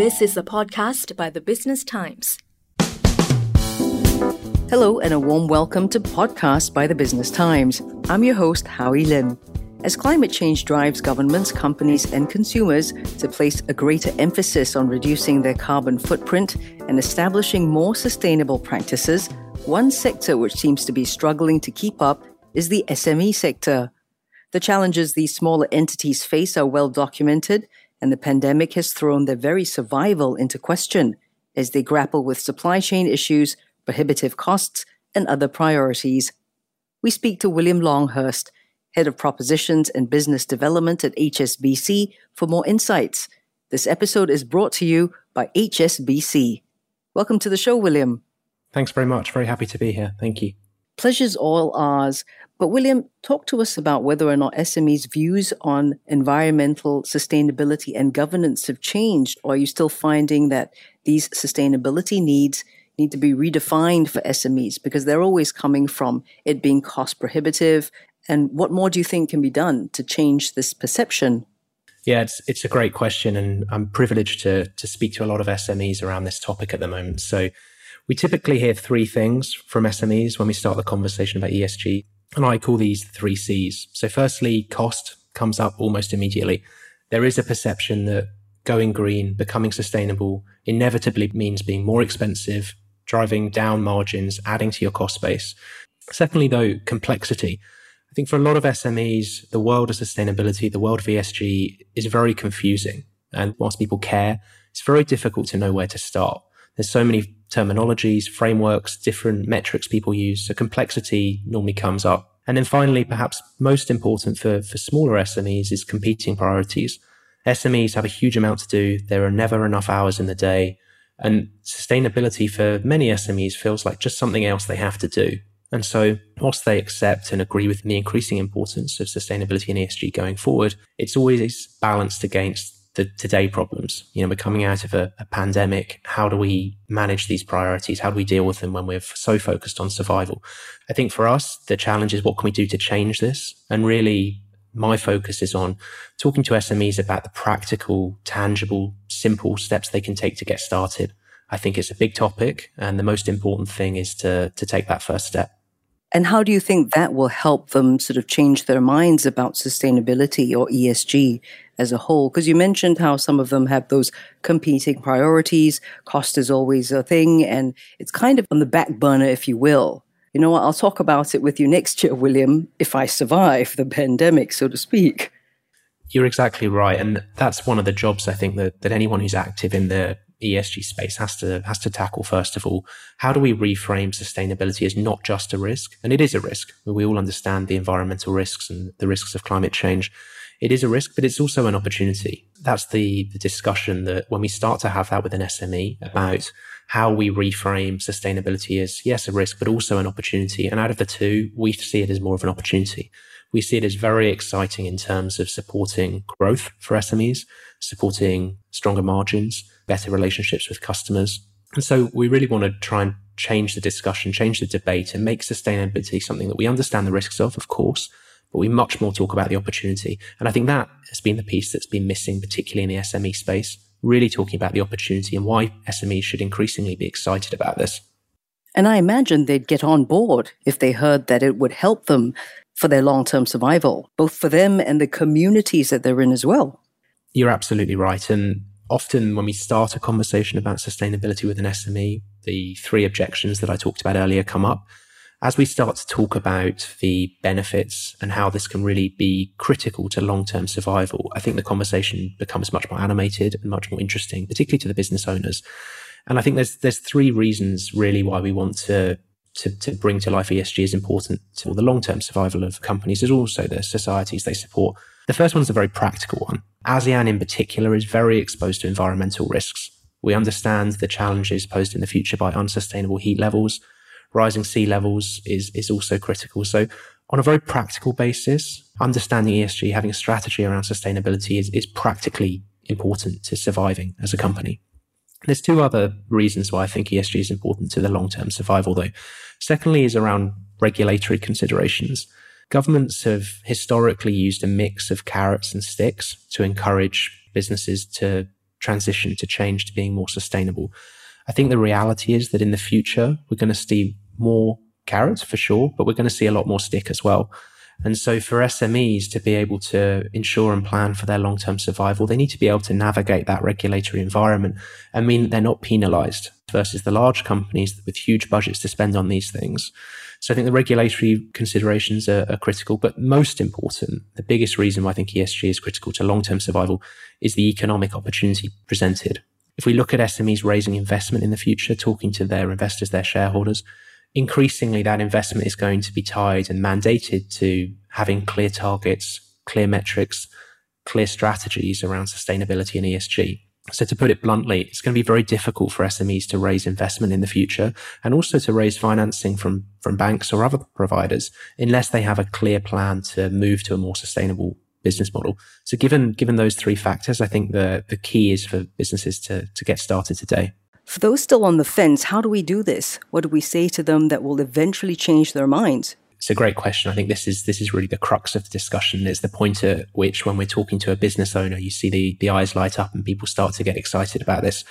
This is a podcast by the Business Times. Hello, and a warm welcome to Podcast by the Business Times. I'm your host, Howie Lim. As climate change drives governments, companies, and consumers to place a greater emphasis on reducing their carbon footprint and establishing more sustainable practices, one sector which seems to be struggling to keep up is the SME sector. The challenges these smaller entities face are well documented, and the pandemic has thrown their very survival into question as they grapple with supply chain issues, prohibitive costs, and other priorities. We speak to William Longhurst, Head of Propositions and Business Development at HSBC, for more insights. This episode is brought to you by HSBC. Welcome to the show, William. Thanks very much. Very happy to be here. Thank you. Pleasure's all ours. But, William, talk to us about whether or not SME's views on environmental sustainability and governance have changed, or are you still finding that these sustainability needs need to be redefined for SMEs because they're always coming from it being cost prohibitive? And what more do you think can be done to change this perception? Yeah, it's it's a great question, and I'm privileged to to speak to a lot of SMEs around this topic at the moment. So, we typically hear three things from SMEs when we start the conversation about ESG. And I call these three C's. So, firstly, cost comes up almost immediately. There is a perception that going green, becoming sustainable, inevitably means being more expensive, driving down margins, adding to your cost base. Secondly, though, complexity. I think for a lot of SMEs, the world of sustainability, the world of ESG is very confusing. And whilst people care, it's very difficult to know where to start. There's so many terminologies, frameworks, different metrics people use. So complexity normally comes up. And then finally, perhaps most important for, for smaller SMEs is competing priorities. SMEs have a huge amount to do. There are never enough hours in the day. And sustainability for many SMEs feels like just something else they have to do. And so, whilst they accept and agree with the increasing importance of sustainability and ESG going forward, it's always balanced against the today problems. You know, we're coming out of a, a, pandemic. How do we manage these priorities? How do we deal with them when we're so focused on survival? I think for us, the challenge is what can we do to change this? And really, my focus is on talking to SMEs about the practical, tangible, simple steps they can take to get started. I think it's a big topic. And the most important thing is to, to take that first step. And how do you think that will help them sort of change their minds about sustainability or ESG as a whole? Because you mentioned how some of them have those competing priorities. Cost is always a thing, and it's kind of on the back burner, if you will. You know what? I'll talk about it with you next year, William, if I survive the pandemic, so to speak. You're exactly right. And that's one of the jobs I think that, that anyone who's active in the ESG space has to has to tackle first of all. How do we reframe sustainability as not just a risk? And it is a risk. We all understand the environmental risks and the risks of climate change. It is a risk, but it's also an opportunity. That's the, the discussion that when we start to have that with an SME about how we reframe sustainability as yes, a risk, but also an opportunity. And out of the two, we see it as more of an opportunity. We see it as very exciting in terms of supporting growth for SMEs, supporting stronger margins, better relationships with customers. And so we really want to try and change the discussion, change the debate and make sustainability something that we understand the risks of, of course, but we much more talk about the opportunity. And I think that has been the piece that's been missing, particularly in the SME space, really talking about the opportunity and why SMEs should increasingly be excited about this. And I imagine they'd get on board if they heard that it would help them for their long term survival, both for them and the communities that they're in as well. You're absolutely right. And often when we start a conversation about sustainability with an SME, the three objections that I talked about earlier come up. As we start to talk about the benefits and how this can really be critical to long term survival, I think the conversation becomes much more animated and much more interesting, particularly to the business owners. And I think there's there's three reasons really why we want to to, to bring to life ESG is important for the long term survival of companies, as also the societies they support. The first one's a very practical one. ASEAN in particular is very exposed to environmental risks. We understand the challenges posed in the future by unsustainable heat levels. Rising sea levels is, is also critical. So on a very practical basis, understanding ESG, having a strategy around sustainability is, is practically important to surviving as a company. There's two other reasons why I think ESG is important to the long term survival, though. Secondly, is around regulatory considerations. Governments have historically used a mix of carrots and sticks to encourage businesses to transition to change to being more sustainable. I think the reality is that in the future, we're going to see more carrots for sure, but we're going to see a lot more stick as well. And so for SMEs to be able to ensure and plan for their long-term survival, they need to be able to navigate that regulatory environment and mean that they're not penalized versus the large companies with huge budgets to spend on these things. So I think the regulatory considerations are, are critical, but most important, the biggest reason why I think ESG is critical to long-term survival is the economic opportunity presented. If we look at SMEs raising investment in the future, talking to their investors, their shareholders, increasingly that investment is going to be tied and mandated to having clear targets, clear metrics, clear strategies around sustainability and ESG. So to put it bluntly, it's going to be very difficult for SMEs to raise investment in the future and also to raise financing from, from banks or other providers unless they have a clear plan to move to a more sustainable business model. So given, given those three factors, I think the, the key is for businesses to, to get started today. For those still on the fence, how do we do this? What do we say to them that will eventually change their minds? It's a great question. I think this is this is really the crux of the discussion. It's the point at which, when we're talking to a business owner, you see the the eyes light up and people start to get excited about this.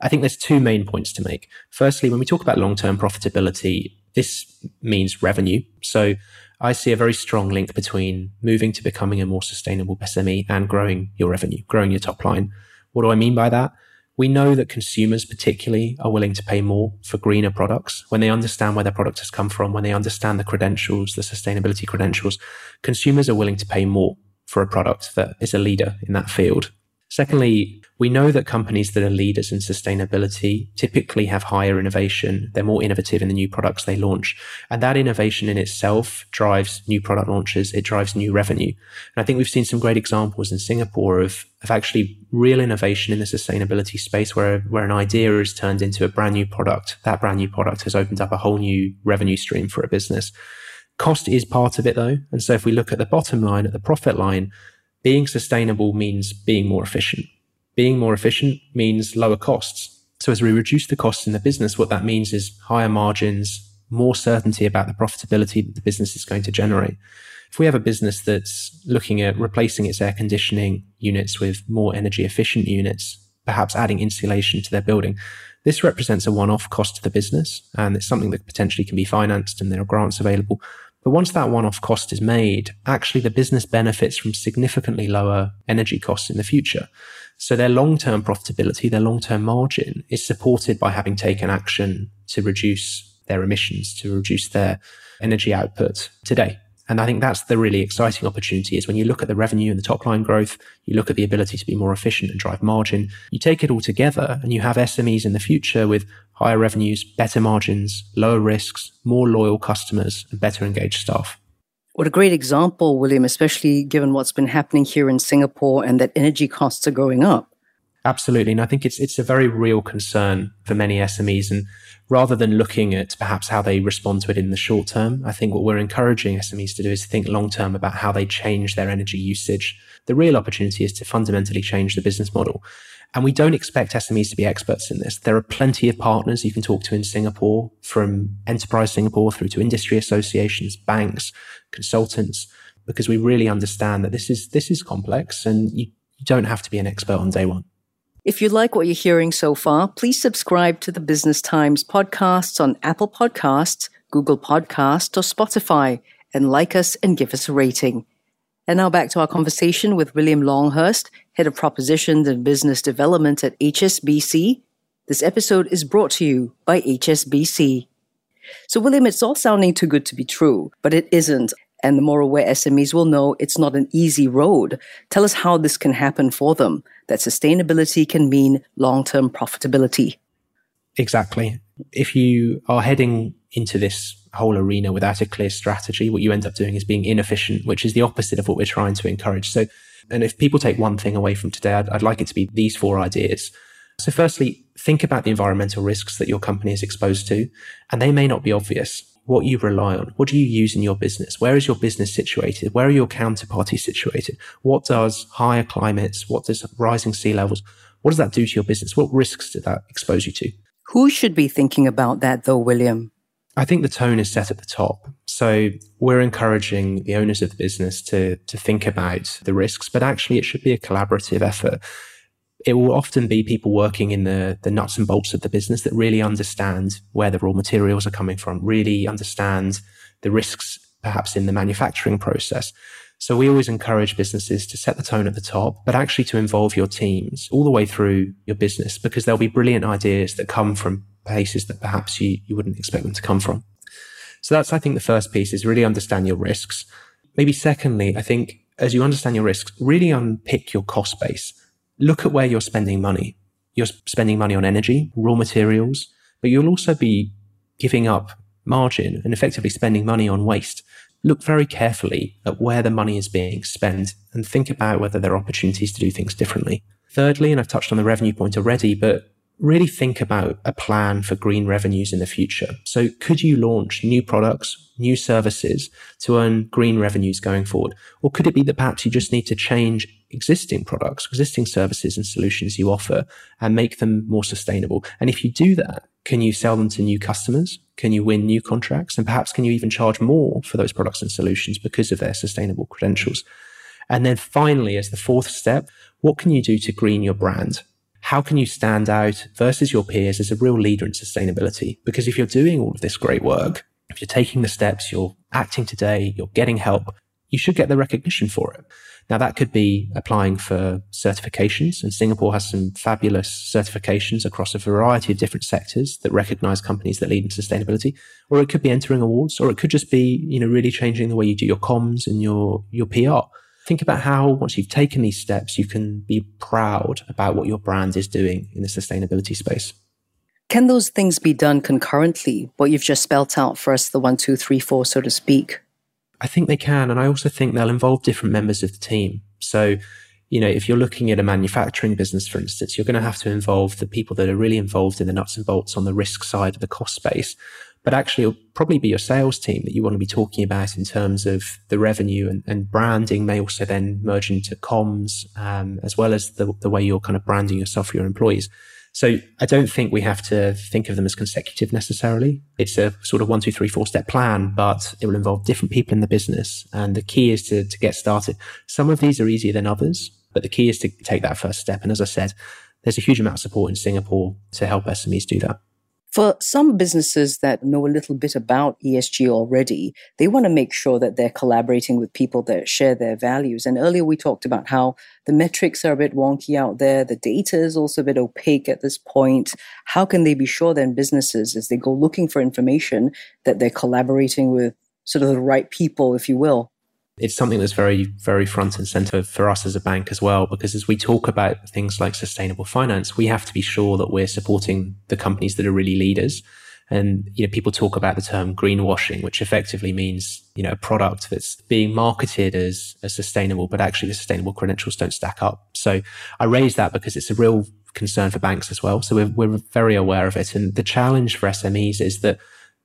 I think there's two main points to make. Firstly, when we talk about long term profitability, this means revenue. So I see a very strong link between moving to becoming a more sustainable SME and growing your revenue, growing your top line. What do I mean by that? We know that consumers, particularly, are willing to pay more for greener products when they understand where their product has come from, when they understand the credentials, the sustainability credentials. Consumers are willing to pay more for a product that is a leader in that field. Secondly, we know that companies that are leaders in sustainability typically have higher innovation. They're more innovative in the new products they launch. And that innovation in itself drives new product launches. It drives new revenue. And I think we've seen some great examples in Singapore of, of actually real innovation in the sustainability space where, where an idea is turned into a brand new product. That brand new product has opened up a whole new revenue stream for a business. Cost is part of it though. And so if we look at the bottom line, at the profit line, being sustainable means being more efficient being more efficient means lower costs. So as we reduce the costs in the business, what that means is higher margins, more certainty about the profitability that the business is going to generate. If we have a business that's looking at replacing its air conditioning units with more energy efficient units, perhaps adding insulation to their building, this represents a one-off cost to the business and it's something that potentially can be financed and there are grants available. But once that one-off cost is made, actually the business benefits from significantly lower energy costs in the future. So their long-term profitability, their long-term margin is supported by having taken action to reduce their emissions, to reduce their energy output today. And I think that's the really exciting opportunity is when you look at the revenue and the top line growth, you look at the ability to be more efficient and drive margin, you take it all together and you have SMEs in the future with higher revenues, better margins, lower risks, more loyal customers and better engaged staff. What a great example, William, especially given what's been happening here in Singapore and that energy costs are going up. Absolutely. And I think it's it's a very real concern for many SMEs. And rather than looking at perhaps how they respond to it in the short term, I think what we're encouraging SMEs to do is think long term about how they change their energy usage. The real opportunity is to fundamentally change the business model. And we don't expect SMEs to be experts in this. There are plenty of partners you can talk to in Singapore, from Enterprise Singapore through to industry associations, banks, consultants, because we really understand that this is this is complex and you, don't have to be an expert on day one. If you like what you're hearing so far, please subscribe to the Business Times podcasts on Apple Podcasts, Google Podcasts, or Spotify, and like us and give us a rating. And now back to our conversation with William Longhurst, Head of Propositions and Business Development at HSBC. This episode is brought to you by HSBC. So, William, it's all sounding too good to be true, but it isn't. And the more aware SMEs will know it's not an easy road. Tell us how this can happen for them, that sustainability can mean long term profitability. Exactly. If you are heading into this whole arena without a clear strategy, what you end up doing is being inefficient, which is the opposite of what we're trying to encourage. So, and if people take one thing away from today, I'd, I'd like it to be these four ideas. So, firstly, think about the environmental risks that your company is exposed to, and they may not be obvious. What you rely on, what do you use in your business? Where is your business situated? Where are your counterparties situated? What does higher climates, what does rising sea levels, what does that do to your business? What risks does that expose you to? Who should be thinking about that though, William? I think the tone is set at the top. So we're encouraging the owners of the business to, to think about the risks, but actually it should be a collaborative effort. it will often be people working in the, the nuts and bolts of the business that really understand where the raw materials are coming from, really understand the risks perhaps in the manufacturing process. So we always encourage businesses to set the tone at the top, but actually to involve your teams all the way through your business because there'll be brilliant ideas that come from places that perhaps you, you wouldn't expect them to come from. So that's, I think, the first piece is really understand your risks. Maybe secondly, I think as you understand your risks, really unpick your cost base. Look at where you're spending money. You're spending money on energy, raw materials, but you'll also be giving up margin and effectively spending money on waste. Look very carefully at where the money is being spent and think about whether there are opportunities to do things differently. Thirdly, and I've touched on the revenue point already, but really think about a plan for green revenues in the future. So could you launch new products, new services to earn green revenues going forward? Or could it be that perhaps you just need to change existing products, existing services and solutions you offer and make them more sustainable? And if you do that, can you sell them to new customers? Can you win new contracts? And perhaps can you even charge more for those products and solutions because of their sustainable credentials? And then finally, as the fourth step, what can you do to green your brand? How can you stand out versus your peers as a real leader in sustainability? Because if you're doing all of this great work, if you're taking the steps, you're acting today, you're getting help, you should get the recognition for it. Now that could be applying for certifications and Singapore has some fabulous certifications across a variety of different sectors that recognize companies that lead in sustainability. Or it could be entering awards or it could just be, you know, really changing the way you do your comms and your, your PR think about how once you've taken these steps, you can be proud about what your brand is doing in the sustainability space. Can those things be done concurrently? What you've just spelt out for us, the one, two, three, four, so to speak? I think they can. And I also think they'll involve different members of the team. So, you know, if you're looking at a manufacturing business, for instance, you're going to have to involve the people that are really involved in the nuts and bolts on the risk side of the cost space but actually it'll probably be your sales team that you want to be talking about in terms of the revenue and, and branding may also then merge into comms um, as well as the, the way you're kind of branding yourself for your employees. So I don't think we have to think of them as consecutive necessarily. It's a sort of one, two, three, four step plan, but it will involve different people in the business. And the key is to, to get started. Some of these are easier than others, but the key is to take that first step. And as I said, there's a huge amount of support in Singapore to help SMEs do that. For some businesses that know a little bit about ESG already, they want to make sure that they're collaborating with people that share their values. And earlier we talked about how the metrics are a bit wonky out there. The data is also a bit opaque at this point. How can they be sure then businesses, as they go looking for information, that they're collaborating with sort of the right people, if you will? It's something that's very, very front and center for us as a bank as well. Because as we talk about things like sustainable finance, we have to be sure that we're supporting the companies that are really leaders. And, you know, people talk about the term greenwashing, which effectively means, you know, a product that's being marketed as, as sustainable, but actually the sustainable credentials don't stack up. So I raise that because it's a real concern for banks as well. So we're, we're very aware of it. And the challenge for SMEs is that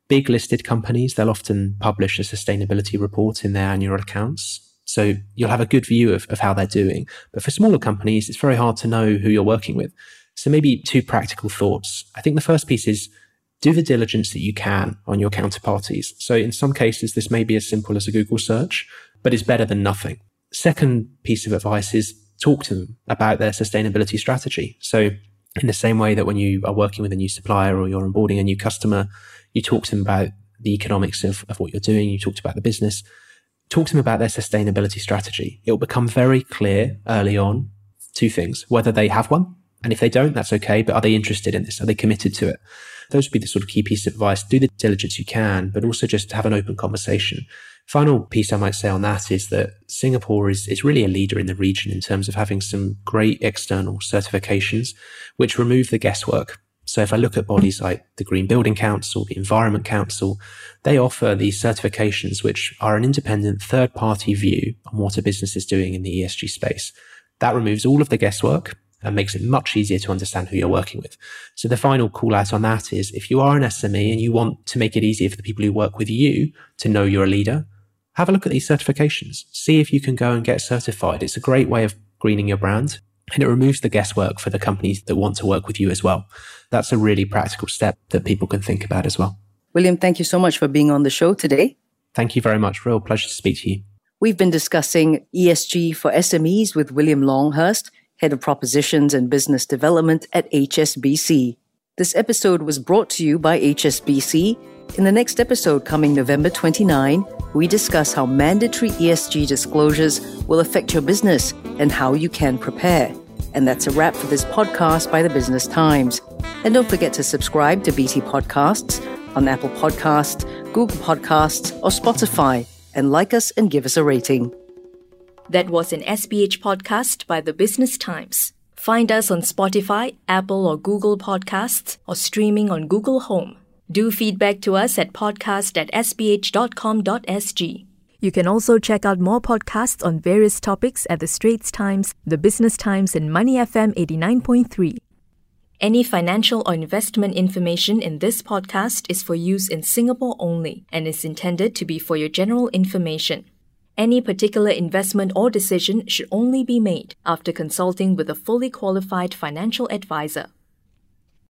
big listed companies, they'll often publish a sustainability report in their annual accounts. So you'll have a good view of, of how they're doing. But for smaller companies, it's very hard to know who you're working with. So maybe two practical thoughts. I think the first piece is do the diligence that you can on your counterparties. So in some cases, this may be as simple as a Google search, but it's better than nothing. Second piece of advice is talk to them about their sustainability strategy. So in the same way that when you are working with a new supplier or you're onboarding a new customer, you talk to them about the economics of, of what you're doing. You talked about the business. Talk to them about their sustainability strategy. It will become very clear early on two things, whether they have one. And if they don't, that's okay. But are they interested in this? Are they committed to it? Those would be the sort of key piece of advice. Do the diligence you can, but also just have an open conversation. Final piece I might say on that is that Singapore is, is really a leader in the region in terms of having some great external certifications, which remove the guesswork. So if I look at bodies like the Green Building Council, the Environment Council, they offer these certifications, which are an independent third party view on what a business is doing in the ESG space. That removes all of the guesswork and makes it much easier to understand who you're working with. So the final call out on that is if you are an SME and you want to make it easier for the people who work with you to know you're a leader, have a look at these certifications. See if you can go and get certified. It's a great way of greening your brand and it removes the guesswork for the companies that want to work with you as well. That's a really practical step that people can think about as well. William, thank you so much for being on the show today. Thank you very much. Real pleasure to speak to you. We've been discussing ESG for SMEs with William Longhurst, Head of Propositions and Business Development at HSBC. This episode was brought to you by HSBC. In the next episode, coming November 29, we discuss how mandatory ESG disclosures will affect your business and how you can prepare. And that's a wrap for this podcast by the Business Times. And don't forget to subscribe to BT Podcasts on Apple Podcasts, Google Podcasts, or Spotify, and like us and give us a rating. That was an SPH podcast by the Business Times. Find us on Spotify, Apple or Google Podcasts, or streaming on Google Home. Do feedback to us at podcast at sph.com.sg. You can also check out more podcasts on various topics at The Straits Times, The Business Times, and Money FM 89.3. Any financial or investment information in this podcast is for use in Singapore only and is intended to be for your general information. Any particular investment or decision should only be made after consulting with a fully qualified financial advisor.